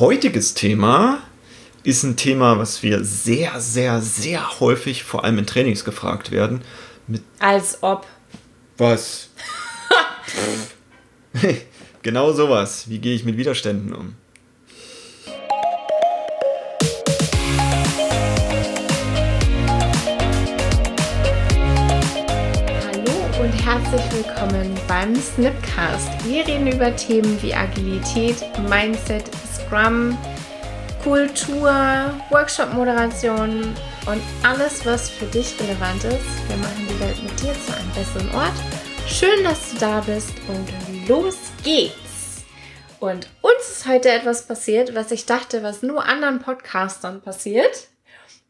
heutiges Thema ist ein Thema, was wir sehr, sehr, sehr häufig, vor allem in Trainings, gefragt werden. Mit Als ob. was? genau sowas. Wie gehe ich mit Widerständen um? Hallo und herzlich willkommen beim Snipcast. Wir reden über Themen wie Agilität, Mindset, Scrum, Kultur, Workshop-Moderation und alles, was für dich relevant ist. Wir machen die Welt mit dir zu einem besseren Ort. Schön, dass du da bist und los geht's. Und uns ist heute etwas passiert, was ich dachte, was nur anderen Podcastern passiert.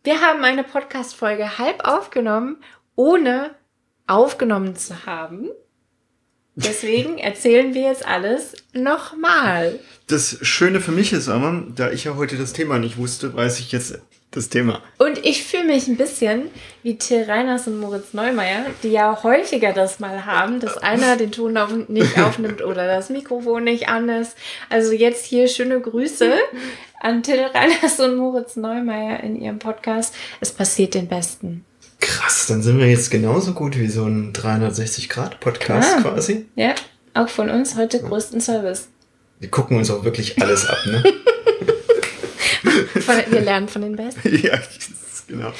Wir haben eine Podcast-Folge halb aufgenommen, ohne aufgenommen zu haben. Deswegen erzählen wir jetzt alles nochmal. Das Schöne für mich ist aber, da ich ja heute das Thema nicht wusste, weiß ich jetzt das Thema. Und ich fühle mich ein bisschen wie Till Reiners und Moritz Neumeier, die ja häufiger das mal haben, dass einer den Ton auf, nicht aufnimmt oder das Mikrofon nicht an ist. Also jetzt hier schöne Grüße an Till Reiners und Moritz Neumeier in ihrem Podcast. Es passiert den Besten. Krass, dann sind wir jetzt genauso gut wie so ein 360-Grad-Podcast Ah. quasi. Ja, auch von uns heute größten Service. Wir gucken uns auch wirklich alles ab, ne? Von, wir lernen von den Besten. ja, genau.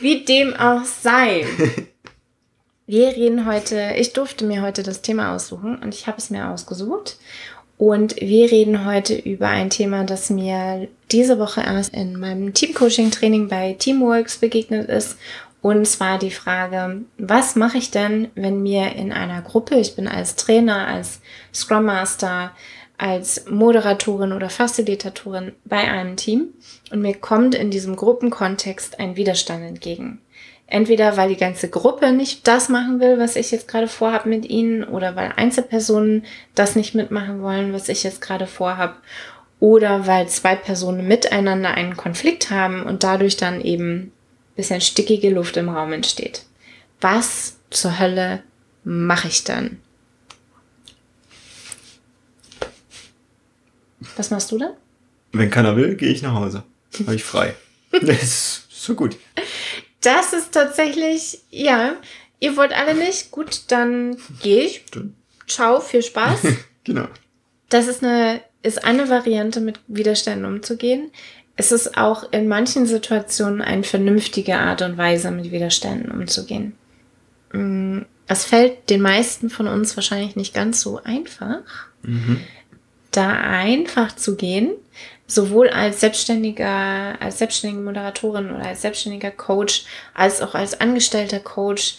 Wie dem auch sei. Wir reden heute, ich durfte mir heute das Thema aussuchen und ich habe es mir ausgesucht. Und wir reden heute über ein Thema, das mir diese Woche erst in meinem Teamcoaching-Training bei Teamworks begegnet ist. Und zwar die Frage, was mache ich denn, wenn mir in einer Gruppe, ich bin als Trainer, als Scrum Master, als Moderatorin oder Facilitatorin bei einem Team und mir kommt in diesem Gruppenkontext ein Widerstand entgegen. Entweder weil die ganze Gruppe nicht das machen will, was ich jetzt gerade vorhab mit ihnen, oder weil Einzelpersonen das nicht mitmachen wollen, was ich jetzt gerade vorhab, oder weil zwei Personen miteinander einen Konflikt haben und dadurch dann eben bisschen stickige Luft im Raum entsteht. Was zur Hölle mache ich dann? Was machst du da? Wenn keiner will, gehe ich nach Hause. Habe ich frei. Das ist so gut. Das ist tatsächlich, ja, ihr wollt alle nicht. Gut, dann gehe ich. Ciao, viel Spaß. Genau. Das ist eine, ist eine Variante, mit Widerständen umzugehen. Es ist auch in manchen Situationen eine vernünftige Art und Weise, mit Widerständen umzugehen. Mm, Es fällt den meisten von uns wahrscheinlich nicht ganz so einfach, da einfach zu gehen, sowohl als selbstständiger, als selbstständige Moderatorin oder als selbstständiger Coach, als auch als angestellter Coach,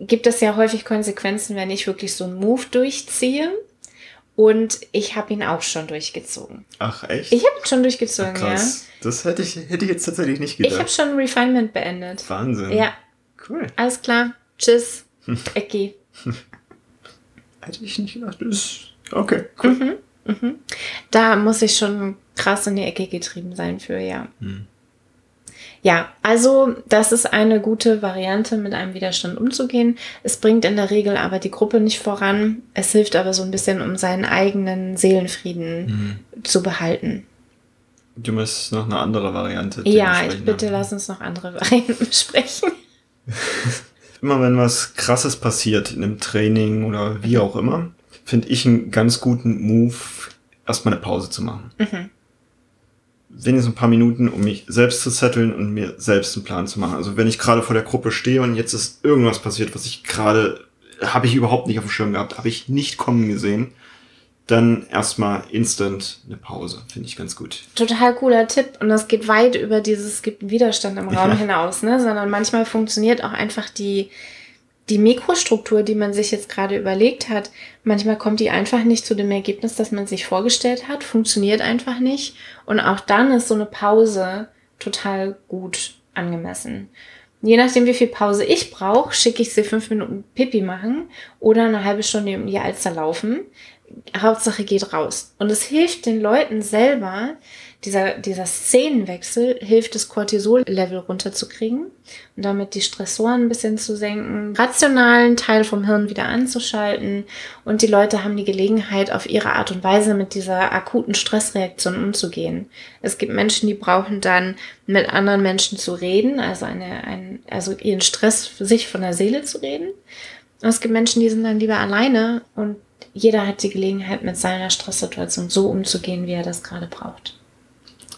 gibt es ja häufig Konsequenzen, wenn ich wirklich so einen Move durchziehe. Und ich habe ihn auch schon durchgezogen. Ach, echt? Ich habe ihn schon durchgezogen, Krass. Das hätte ich, hätte ich jetzt tatsächlich nicht ja. Ich habe gedacht. schon Refinement beendet. Wahnsinn. Ja, Cool. alles klar. Tschüss. Ecki. Hätte ich nicht gedacht. Das ist okay, cool. Da muss ich schon krass in die Ecke getrieben sein für, ja. Ja, also das ist eine gute Variante, mit einem Widerstand umzugehen. Es bringt in der Regel aber die Gruppe nicht voran. Es hilft aber so ein bisschen, um seinen eigenen Seelenfrieden zu behalten. Du musst noch eine andere Variante. Ja, ich bitte lass uns noch andere Varianten besprechen. Immer wenn was Krasses passiert in einem Training oder wie auch immer, finde ich einen ganz guten Move, erstmal eine Pause zu machen. Wenigstens ein paar Minuten, um mich selbst zu setteln und mir selbst einen Plan zu machen. Also wenn ich gerade vor der Gruppe stehe und jetzt ist irgendwas passiert, was ich gerade, habe ich überhaupt nicht auf dem Schirm gehabt, habe ich nicht kommen gesehen, dann erstmal instant eine Pause. Finde ich ganz gut. Total cooler Tipp. Und das geht weit über dieses, es gibt einen Widerstand im Raum Ja. hinaus, ne? Sondern manchmal funktioniert auch einfach die, die Mikrostruktur, die man sich jetzt gerade überlegt hat. Manchmal kommt die einfach nicht zu dem Ergebnis, das man sich vorgestellt hat, funktioniert einfach nicht. Und auch dann ist so eine Pause total gut angemessen. Je nachdem, wie viel Pause ich brauche, schicke ich sie fünf Minuten Pipi machen oder eine halbe Stunde um die Alster laufen. Hauptsache geht raus. Und es hilft den Leuten selber, dieser, dieser Szenenwechsel hilft das Cortisol-Level runterzukriegen und damit die Stressoren ein bisschen zu senken, rationalen Teil vom Hirn wieder anzuschalten und die Leute haben die Gelegenheit, auf ihre Art und Weise mit dieser akuten Stressreaktion umzugehen. Es gibt Menschen, die brauchen dann mit anderen Menschen zu reden, also eine, ein, also ihren Stress für sich von der Seele zu reden. Und es gibt Menschen, die sind dann lieber alleine und jeder hat die Gelegenheit, mit seiner Stresssituation so umzugehen, wie er das gerade braucht.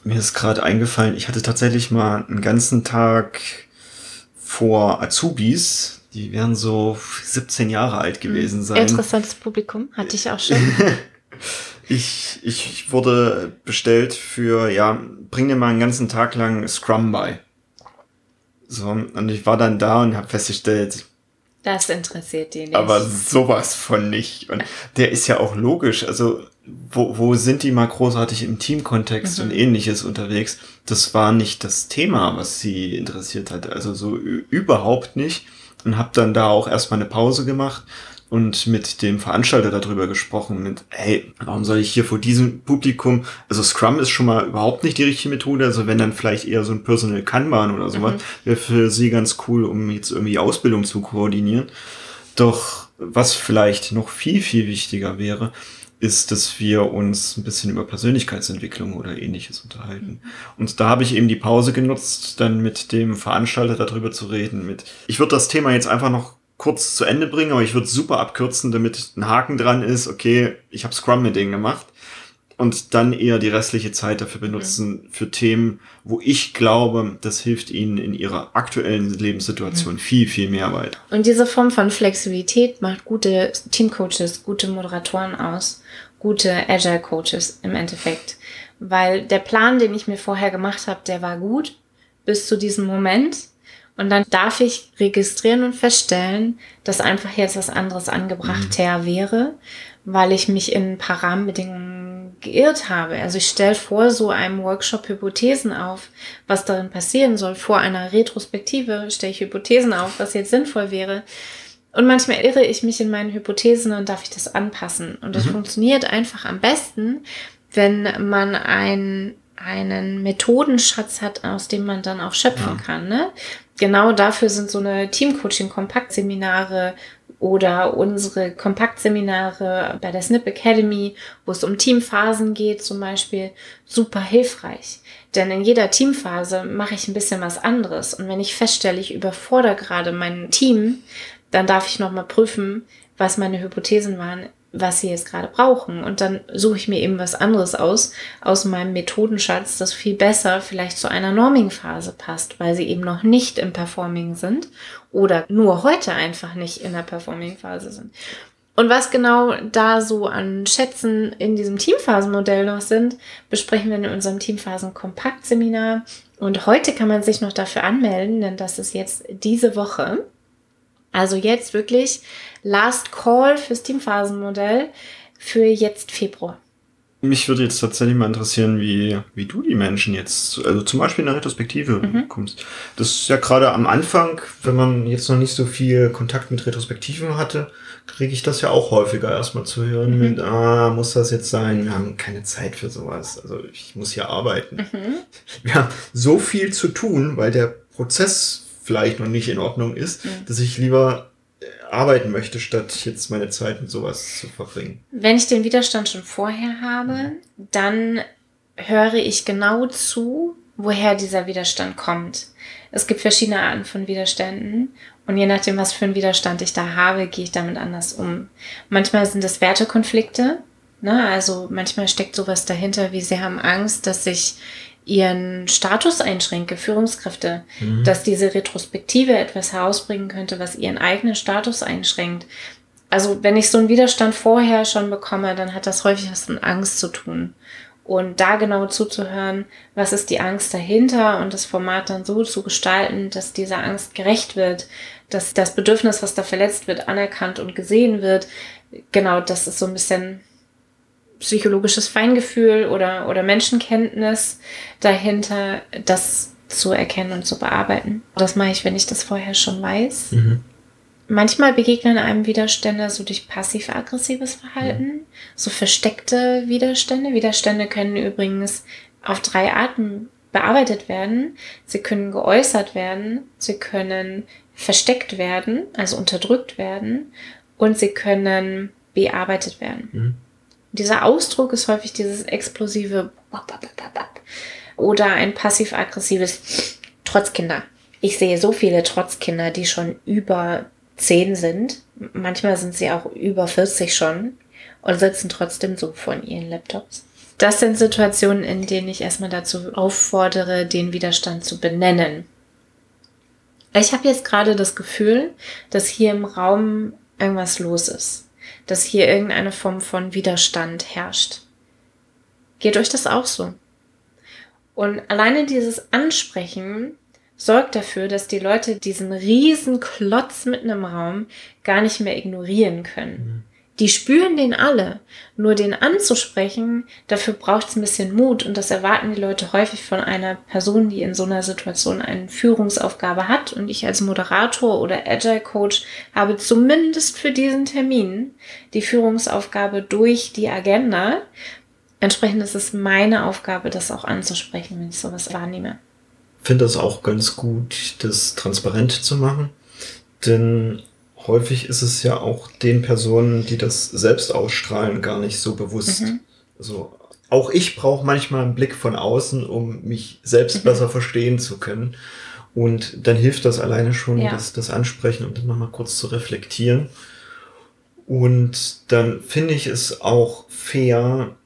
Mir ist gerade eingefallen, ich hatte tatsächlich mal einen ganzen Tag vor Azubis, die werden so 17 Jahre alt gewesen sein. Interessantes Publikum, hatte ich auch schon. ich, ich wurde bestellt für, ja, bring dir mal einen ganzen Tag lang Scrum bei. So, und ich war dann da und habe festgestellt, das interessiert die nicht. Aber sowas von nicht. Und der ist ja auch logisch. Also, wo, wo sind die mal großartig im Teamkontext mhm. und ähnliches unterwegs? Das war nicht das Thema, was sie interessiert hatte. Also so überhaupt nicht. Und habe dann da auch erstmal eine Pause gemacht und mit dem Veranstalter darüber gesprochen, mit, hey, warum soll ich hier vor diesem Publikum, also Scrum ist schon mal überhaupt nicht die richtige Methode, also wenn dann vielleicht eher so ein Personal Kanban oder sowas, mhm. wäre für sie ganz cool, um jetzt irgendwie Ausbildung zu koordinieren. Doch was vielleicht noch viel, viel wichtiger wäre, ist, dass wir uns ein bisschen über Persönlichkeitsentwicklung oder ähnliches unterhalten. Mhm. Und da habe ich eben die Pause genutzt, dann mit dem Veranstalter darüber zu reden. Mit ich würde das Thema jetzt einfach noch kurz zu Ende bringen, aber ich würde super abkürzen, damit ein Haken dran ist, okay, ich habe Scrum mit denen gemacht und dann eher die restliche Zeit dafür benutzen mhm. für Themen, wo ich glaube, das hilft ihnen in ihrer aktuellen Lebenssituation mhm. viel, viel mehr weiter. Und diese Form von Flexibilität macht gute Teamcoaches, gute Moderatoren aus, gute Agile Coaches im Endeffekt. Weil der Plan, den ich mir vorher gemacht habe, der war gut bis zu diesem Moment. Und dann darf ich registrieren und feststellen, dass einfach jetzt was anderes angebrachter mhm. wäre, weil ich mich in ein paar Rahmenbedingungen geirrt habe. Also ich stelle vor so einem Workshop Hypothesen auf, was darin passieren soll. Vor einer Retrospektive stelle ich Hypothesen auf, was jetzt sinnvoll wäre. Und manchmal irre ich mich in meinen Hypothesen und darf ich das anpassen. Und das mhm. funktioniert einfach am besten, wenn man ein einen Methodenschatz hat, aus dem man dann auch schöpfen ja. kann. Ne? Genau dafür sind so eine Teamcoaching-Kompaktseminare oder unsere Kompaktseminare bei der Snip Academy, wo es um Teamphasen geht zum Beispiel, super hilfreich. Denn in jeder Teamphase mache ich ein bisschen was anderes. Und wenn ich feststelle, ich überfordere gerade mein Team, dann darf ich nochmal prüfen, was meine Hypothesen waren was sie jetzt gerade brauchen. Und dann suche ich mir eben was anderes aus, aus meinem Methodenschatz, das viel besser vielleicht zu einer Norming-Phase passt, weil sie eben noch nicht im Performing sind oder nur heute einfach nicht in der Performing-Phase sind. Und was genau da so an Schätzen in diesem Teamphasenmodell noch sind, besprechen wir in unserem Teamphasen-Kompakt-Seminar. Und heute kann man sich noch dafür anmelden, denn das ist jetzt diese Woche. Also jetzt wirklich Last Call fürs Teamphasenmodell für jetzt Februar. Mich würde jetzt tatsächlich mal interessieren, wie, wie du die Menschen jetzt, also zum Beispiel in der Retrospektive mhm. kommst. Das ist ja gerade am Anfang, wenn man jetzt noch nicht so viel Kontakt mit Retrospektiven hatte, kriege ich das ja auch häufiger erstmal zu hören mhm. mit, ah, muss das jetzt sein? Wir haben keine Zeit für sowas. Also ich muss hier arbeiten. Mhm. Wir haben so viel zu tun, weil der Prozess vielleicht noch nicht in Ordnung ist, mhm. dass ich lieber äh, arbeiten möchte, statt jetzt meine Zeit mit sowas zu verbringen. Wenn ich den Widerstand schon vorher habe, dann höre ich genau zu, woher dieser Widerstand kommt. Es gibt verschiedene Arten von Widerständen und je nachdem, was für einen Widerstand ich da habe, gehe ich damit anders um. Manchmal sind es Wertekonflikte, ne? also manchmal steckt sowas dahinter, wie sie haben Angst, dass ich ihren Status einschränke, Führungskräfte, mhm. dass diese Retrospektive etwas herausbringen könnte, was ihren eigenen Status einschränkt. Also wenn ich so einen Widerstand vorher schon bekomme, dann hat das häufig was mit Angst zu tun. Und da genau zuzuhören, was ist die Angst dahinter und das Format dann so zu gestalten, dass dieser Angst gerecht wird, dass das Bedürfnis, was da verletzt wird, anerkannt und gesehen wird. Genau, das ist so ein bisschen psychologisches Feingefühl oder, oder Menschenkenntnis dahinter, das zu erkennen und zu bearbeiten. Das mache ich, wenn ich das vorher schon weiß. Mhm. manchmal begegnen einem Widerstände so durch passiv-aggressives Verhalten, mhm. so versteckte Widerstände. Widerstände können übrigens auf drei Arten bearbeitet werden. Sie können geäußert werden, sie können versteckt werden, also unterdrückt werden und sie können bearbeitet werden. Mhm. Dieser Ausdruck ist häufig dieses explosive oder ein passiv-aggressives Trotzkinder. Ich sehe so viele Trotzkinder, die schon über 10 sind. Manchmal sind sie auch über 40 schon und sitzen trotzdem so vor ihren Laptops. Das sind Situationen, in denen ich erstmal dazu auffordere, den Widerstand zu benennen. Ich habe jetzt gerade das Gefühl, dass hier im Raum irgendwas los ist, dass hier irgendeine Form von Widerstand herrscht. Geht euch das auch so? Und alleine dieses Ansprechen sorgt dafür, dass die Leute diesen riesen Klotz mitten im Raum gar nicht mehr ignorieren können. Mhm. Die spüren den alle. Nur den anzusprechen, dafür braucht es ein bisschen Mut und das erwarten die Leute häufig von einer Person, die in so einer Situation eine Führungsaufgabe hat. Und ich als Moderator oder Agile Coach habe zumindest für diesen Termin die Führungsaufgabe durch die Agenda. Entsprechend ist es meine Aufgabe, das auch anzusprechen, wenn ich sowas wahrnehme. Ich finde das auch ganz gut, das transparent zu machen. Denn häufig ist es ja auch den Personen, die das selbst ausstrahlen, gar nicht so bewusst. Mhm. Also auch ich brauche manchmal einen Blick von außen, um mich selbst mhm. besser verstehen zu können. Und dann hilft das alleine schon, ja. das, das Ansprechen und dann nochmal kurz zu reflektieren. Und dann finde ich es auch fair,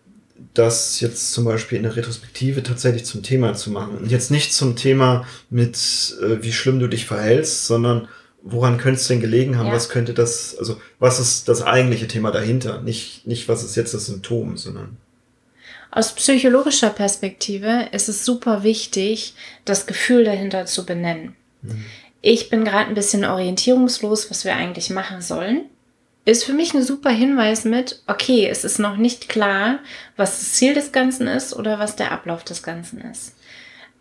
das jetzt zum Beispiel in der Retrospektive tatsächlich zum Thema zu machen. Und jetzt nicht zum Thema mit, äh, wie schlimm du dich verhältst, sondern woran könnte es denn gelegen haben? Ja. Was könnte das, also was ist das eigentliche Thema dahinter? Nicht, nicht was ist jetzt das Symptom, sondern. Aus psychologischer Perspektive ist es super wichtig, das Gefühl dahinter zu benennen. Mhm. Ich bin gerade ein bisschen orientierungslos, was wir eigentlich machen sollen. Ist für mich ein super Hinweis mit, okay, es ist noch nicht klar, was das Ziel des Ganzen ist oder was der Ablauf des Ganzen ist.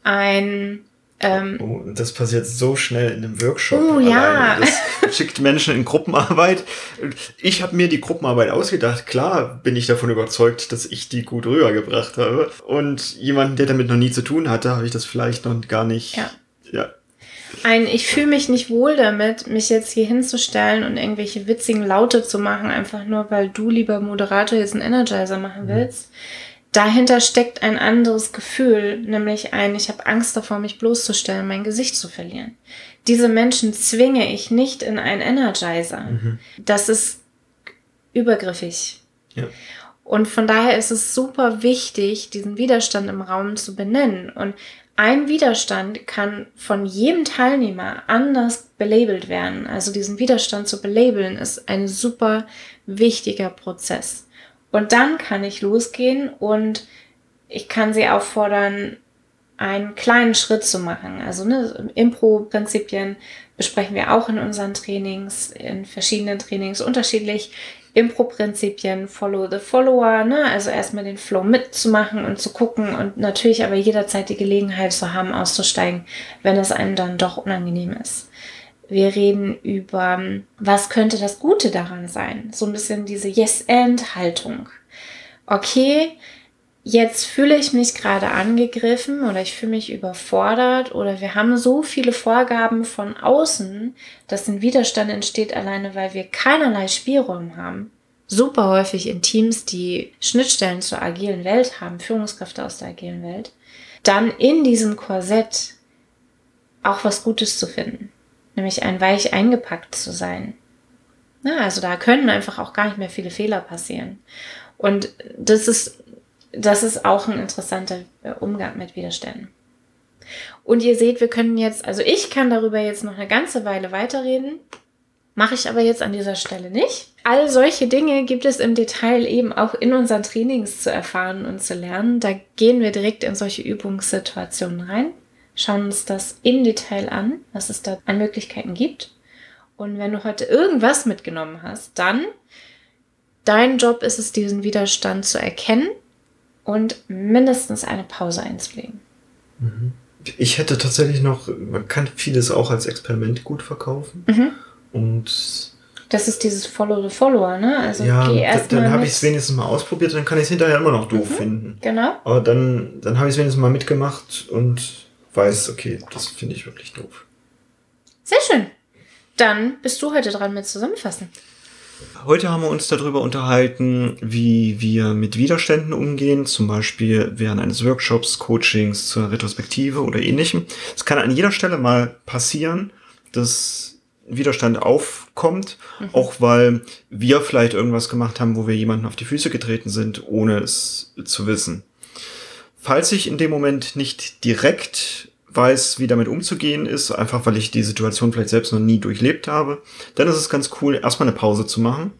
Ein ähm, oh, das passiert so schnell in einem Workshop. Oh ja. Das schickt Menschen in Gruppenarbeit. Ich habe mir die Gruppenarbeit ausgedacht. Klar bin ich davon überzeugt, dass ich die gut rübergebracht habe. Und jemanden, der damit noch nie zu tun hatte, habe ich das vielleicht noch gar nicht. Ja. ja. Ein, ich fühle mich nicht wohl damit, mich jetzt hier hinzustellen und irgendwelche witzigen Laute zu machen, einfach nur weil du, lieber Moderator, jetzt einen Energizer machen mhm. willst. Mhm dahinter steckt ein anderes Gefühl, nämlich ein, ich habe Angst davor, mich bloßzustellen, mein Gesicht zu verlieren. Diese Menschen zwinge ich nicht in einen Energizer. Mhm. Das ist übergriffig. Ja. Und von daher ist es super wichtig, diesen Widerstand im Raum zu benennen. Und ein Widerstand kann von jedem Teilnehmer anders belabelt werden. Also diesen Widerstand zu belabeln ist ein super wichtiger Prozess. Und dann kann ich losgehen und ich kann sie auffordern, einen kleinen Schritt zu machen. Also ne, Impro-Prinzipien besprechen wir auch in unseren Trainings, in verschiedenen Trainings unterschiedlich. Impro-Prinzipien, Follow the Follower, ne? also erstmal den Flow mitzumachen und zu gucken und natürlich aber jederzeit die Gelegenheit zu haben, auszusteigen, wenn es einem dann doch unangenehm ist. Wir reden über, was könnte das Gute daran sein? So ein bisschen diese Yes-and-Haltung. Okay, jetzt fühle ich mich gerade angegriffen oder ich fühle mich überfordert oder wir haben so viele Vorgaben von außen, dass ein Widerstand entsteht alleine, weil wir keinerlei Spielraum haben. Super häufig in Teams, die Schnittstellen zur agilen Welt haben, Führungskräfte aus der agilen Welt, dann in diesem Korsett auch was Gutes zu finden nämlich ein weich eingepackt zu sein. Ja, also da können einfach auch gar nicht mehr viele Fehler passieren. Und das ist, das ist auch ein interessanter äh, Umgang mit Widerständen. Und ihr seht, wir können jetzt, also ich kann darüber jetzt noch eine ganze Weile weiterreden, mache ich aber jetzt an dieser Stelle nicht. All solche Dinge gibt es im Detail eben auch in unseren Trainings zu erfahren und zu lernen. Da gehen wir direkt in solche Übungssituationen rein schauen uns das im Detail an, was es da an Möglichkeiten gibt. Und wenn du heute irgendwas mitgenommen hast, dann dein Job ist es, diesen Widerstand zu erkennen und mindestens eine Pause einzulegen. Mhm. Ich hätte tatsächlich noch, man kann vieles auch als Experiment gut verkaufen. Mhm. Und das ist dieses Follow the Follower, ne? Also ja, geh erst dann habe ich es wenigstens mal ausprobiert, dann kann ich es hinterher immer noch doof Mhm. finden. Genau. Aber dann, dann habe ich es wenigstens mal mitgemacht und weiß, okay, das finde ich wirklich doof. Sehr schön. Dann bist du heute dran mit Zusammenfassen. Heute haben wir uns darüber unterhalten, wie wir mit Widerständen umgehen, zum Beispiel während eines Workshops, Coachings zur Retrospektive oder ähnlichem. Es kann an jeder Stelle mal passieren, dass Widerstand aufkommt, auch weil wir vielleicht irgendwas gemacht haben, wo wir jemanden auf die Füße getreten sind, ohne es zu wissen. Falls ich in dem Moment nicht direkt weiß, wie damit umzugehen ist, einfach weil ich die Situation vielleicht selbst noch nie durchlebt habe, dann ist es ganz cool, erstmal eine Pause zu machen.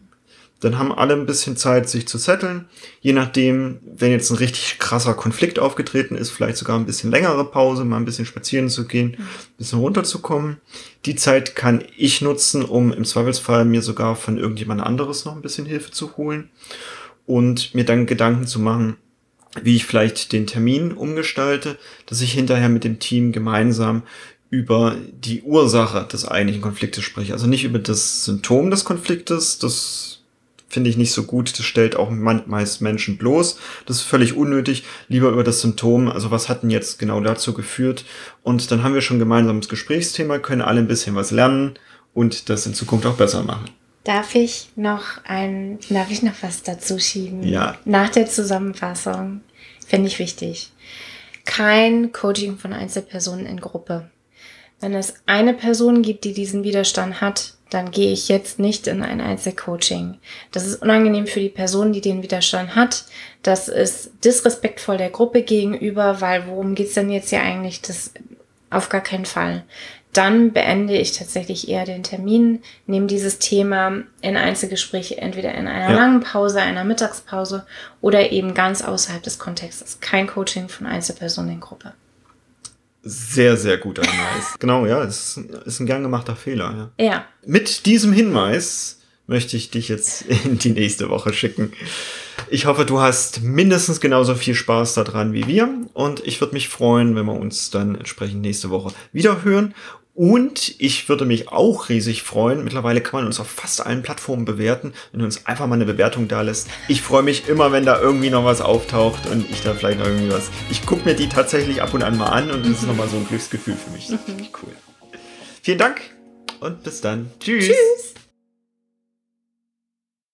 Dann haben alle ein bisschen Zeit, sich zu setteln. Je nachdem, wenn jetzt ein richtig krasser Konflikt aufgetreten ist, vielleicht sogar ein bisschen längere Pause, mal ein bisschen spazieren zu gehen, ein bisschen runterzukommen. Die Zeit kann ich nutzen, um im Zweifelsfall mir sogar von irgendjemand anderes noch ein bisschen Hilfe zu holen und mir dann Gedanken zu machen, wie ich vielleicht den Termin umgestalte, dass ich hinterher mit dem Team gemeinsam über die Ursache des eigentlichen Konfliktes spreche. Also nicht über das Symptom des Konfliktes, das finde ich nicht so gut, das stellt auch meist Menschen bloß, das ist völlig unnötig, lieber über das Symptom, also was hat denn jetzt genau dazu geführt und dann haben wir schon gemeinsames Gesprächsthema, können alle ein bisschen was lernen und das in Zukunft auch besser machen. Darf ich noch ein, darf ich noch was dazu schieben? Ja. Nach der Zusammenfassung finde ich wichtig. Kein Coaching von Einzelpersonen in Gruppe. Wenn es eine Person gibt, die diesen Widerstand hat, dann gehe ich jetzt nicht in ein Einzelcoaching. Das ist unangenehm für die Person, die den Widerstand hat. Das ist disrespektvoll der Gruppe gegenüber, weil worum geht's denn jetzt hier eigentlich? Das auf gar keinen Fall. Dann beende ich tatsächlich eher den Termin, nehme dieses Thema in Einzelgespräche entweder in einer Ja. langen Pause, einer Mittagspause oder eben ganz außerhalb des Kontextes. Kein Coaching von Einzelpersonen in Gruppe. Sehr, sehr guter Hinweis. genau, ja, es ist, ist ein gern gemachter Fehler. Ja. Ja, Mit diesem Hinweis möchte ich dich jetzt in die nächste Woche schicken. Ich hoffe, du hast mindestens genauso viel Spaß daran wie wir und ich würde mich freuen, wenn wir uns dann entsprechend nächste Woche wieder hören. Und ich würde mich auch riesig freuen. Mittlerweile kann man uns auf fast allen Plattformen bewerten, wenn du uns einfach mal eine Bewertung da lässt. Ich freue mich immer, wenn da irgendwie noch was auftaucht und ich da vielleicht noch irgendwie was. Ich gucke mir die tatsächlich ab und an mal an und das ist nochmal so ein Glücksgefühl für mich. Cool. Vielen Dank und bis dann. Tschüss. tschüss.